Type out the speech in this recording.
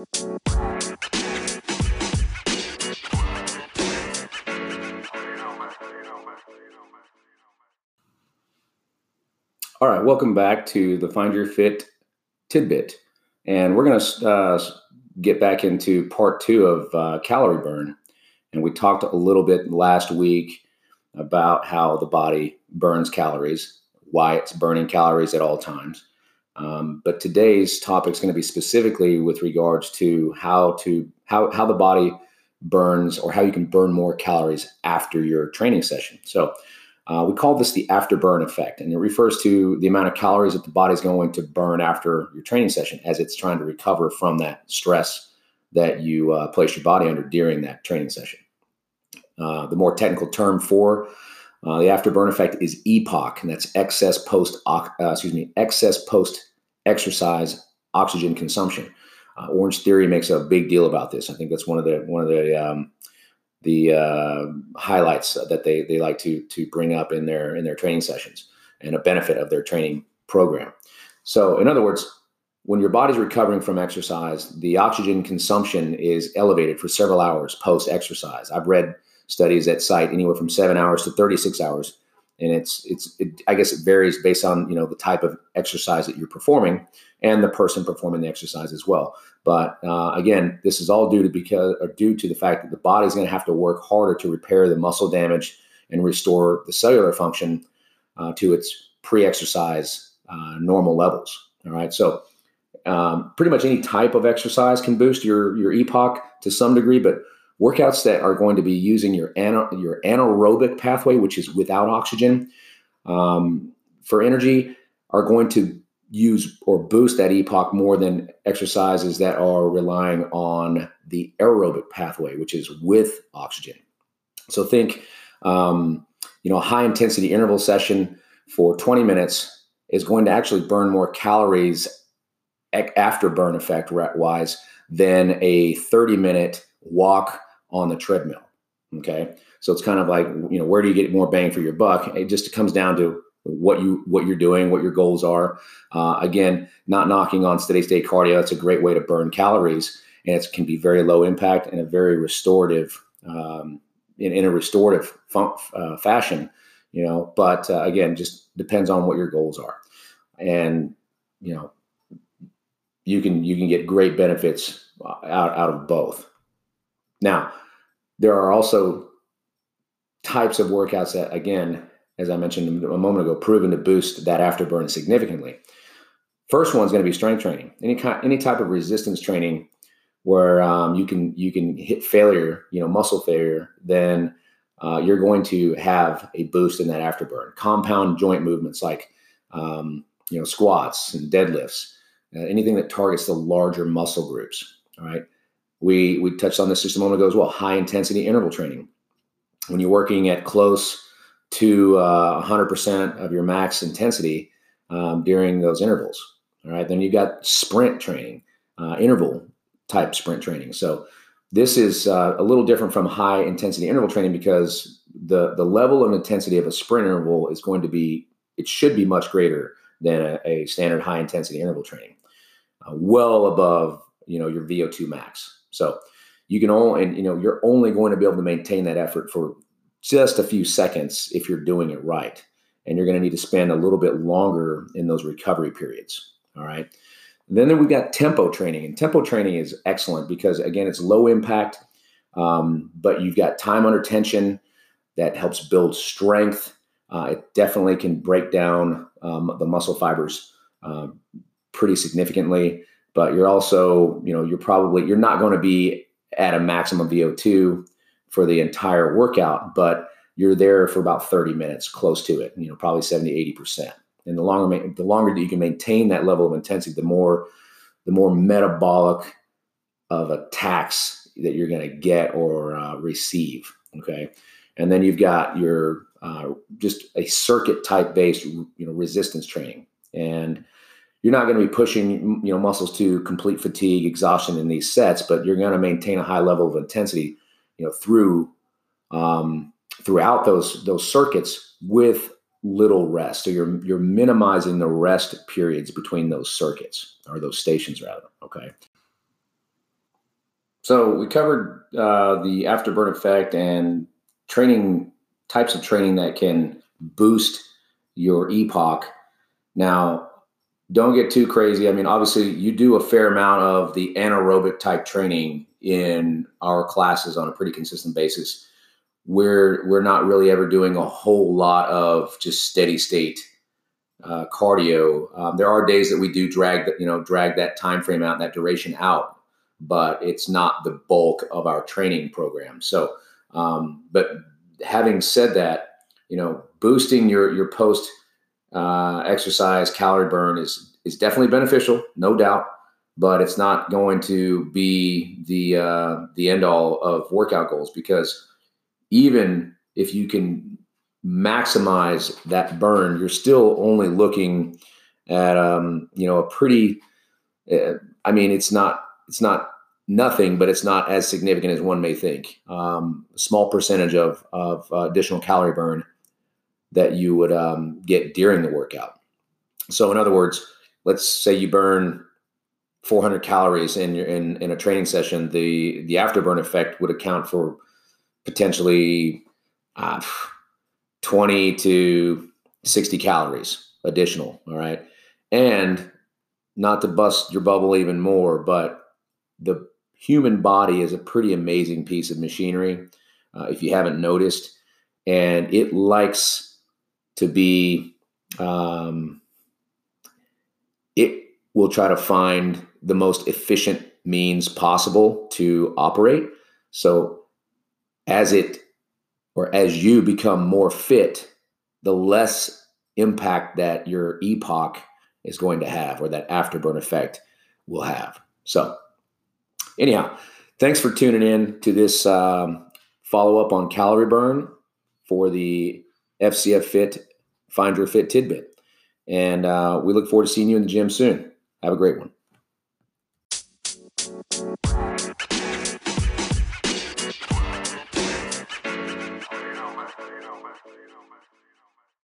All right, welcome back to the Find Your Fit tidbit. And we're going to uh, get back into part two of uh, calorie burn. And we talked a little bit last week about how the body burns calories, why it's burning calories at all times. Um, but today's topic is going to be specifically with regards to how to how how the body burns or how you can burn more calories after your training session. So uh, we call this the afterburn effect, and it refers to the amount of calories that the body's going to burn after your training session as it's trying to recover from that stress that you uh, place your body under during that training session. Uh, the more technical term for uh, the afterburn effect is EPOC, and that's excess post uh, excuse me excess post exercise oxygen consumption. Uh, Orange Theory makes a big deal about this. I think that's one of the one of the um, the uh, highlights that they they like to to bring up in their in their training sessions and a benefit of their training program. So, in other words, when your body's recovering from exercise, the oxygen consumption is elevated for several hours post exercise. I've read studies that cite anywhere from seven hours to 36 hours, and it's it's it, I guess it varies based on you know the type of exercise that you're performing and the person performing the exercise as well. But uh, again, this is all due to because or due to the fact that the body's going to have to work harder to repair the muscle damage and restore the cellular function uh, to its pre-exercise uh, normal levels. All right, so um, pretty much any type of exercise can boost your your EPOC to some degree, but workouts that are going to be using your ana- your anaerobic pathway, which is without oxygen, um, for energy, are going to use or boost that EPOC more than exercises that are relying on the aerobic pathway, which is with oxygen. So think, um, you know, a high intensity interval session for 20 minutes is going to actually burn more calories after burn effect wise than a 30 minute walk on the treadmill. Okay. So it's kind of like, you know, where do you get more bang for your buck? It just comes down to what you what you're doing, what your goals are. Uh, again, not knocking on steady state cardio. That's a great way to burn calories, and it can be very low impact and a very restorative um, in, in a restorative fun, uh, fashion. You know, but uh, again, just depends on what your goals are, and you know, you can you can get great benefits uh, out out of both. Now, there are also types of workouts that again as I mentioned a moment ago, proven to boost that afterburn significantly. First one is going to be strength training. Any kind, any type of resistance training where um, you can you can hit failure, you know, muscle failure, then uh, you're going to have a boost in that afterburn. Compound joint movements like um, you know squats and deadlifts, uh, anything that targets the larger muscle groups. All right, we we touched on this just a moment ago as well. High intensity interval training. When you're working at close to uh, 100% of your max intensity um, during those intervals. All right. Then you've got sprint training, uh, interval type sprint training. So this is uh, a little different from high intensity interval training because the the level of intensity of a sprint interval is going to be it should be much greater than a, a standard high intensity interval training, uh, well above you know your VO2 max. So you can only and you know you're only going to be able to maintain that effort for just a few seconds if you're doing it right. And you're going to need to spend a little bit longer in those recovery periods. All right. Then we've got tempo training. And tempo training is excellent because, again, it's low impact, um, but you've got time under tension that helps build strength. Uh, it definitely can break down um, the muscle fibers uh, pretty significantly. But you're also, you know, you're probably, you're not going to be at a maximum VO2 for the entire workout, but you're there for about 30 minutes, close to it, you know, probably 70, 80%. And the longer the longer that you can maintain that level of intensity, the more the more metabolic of a tax that you're going to get or uh, receive. Okay, and then you've got your uh, just a circuit type based you know resistance training, and you're not going to be pushing you know muscles to complete fatigue, exhaustion in these sets, but you're going to maintain a high level of intensity you know through um, throughout those those circuits with little rest. So you're you're minimizing the rest periods between those circuits or those stations rather. Okay. So we covered uh, the afterburn effect and training types of training that can boost your EPOC. Now, don't get too crazy. I mean, obviously, you do a fair amount of the anaerobic type training in our classes on a pretty consistent basis. We're we're not really ever doing a whole lot of just steady state uh, cardio. Um, there are days that we do drag that you know drag that time frame out, that duration out, but it's not the bulk of our training program. So, um, but having said that, you know, boosting your your post uh, exercise calorie burn is is definitely beneficial, no doubt, but it's not going to be the uh, the end all of workout goals because even if you can maximize that burn, you're still only looking at um, you know a pretty. Uh, I mean, it's not it's not nothing, but it's not as significant as one may think. Um, a small percentage of of uh, additional calorie burn that you would um, get during the workout. So, in other words, let's say you burn 400 calories in your in, in a training session, the the afterburn effect would account for potentially uh, 20 to 60 calories additional. All right, and not to bust your bubble even more, but the human body is a pretty amazing piece of machinery. Uh, if you haven't noticed, and it likes to be um, it will try to find the most efficient means possible to operate. So as it or as you become more fit the less impact that your EPOC is going to have or that afterburn effect will have. So anyhow thanks for tuning in to this um, follow-up on calorie burn for the fcf fit Find Your Fit tidbit. And uh, we look forward to seeing you in the gym soon. Have a great one.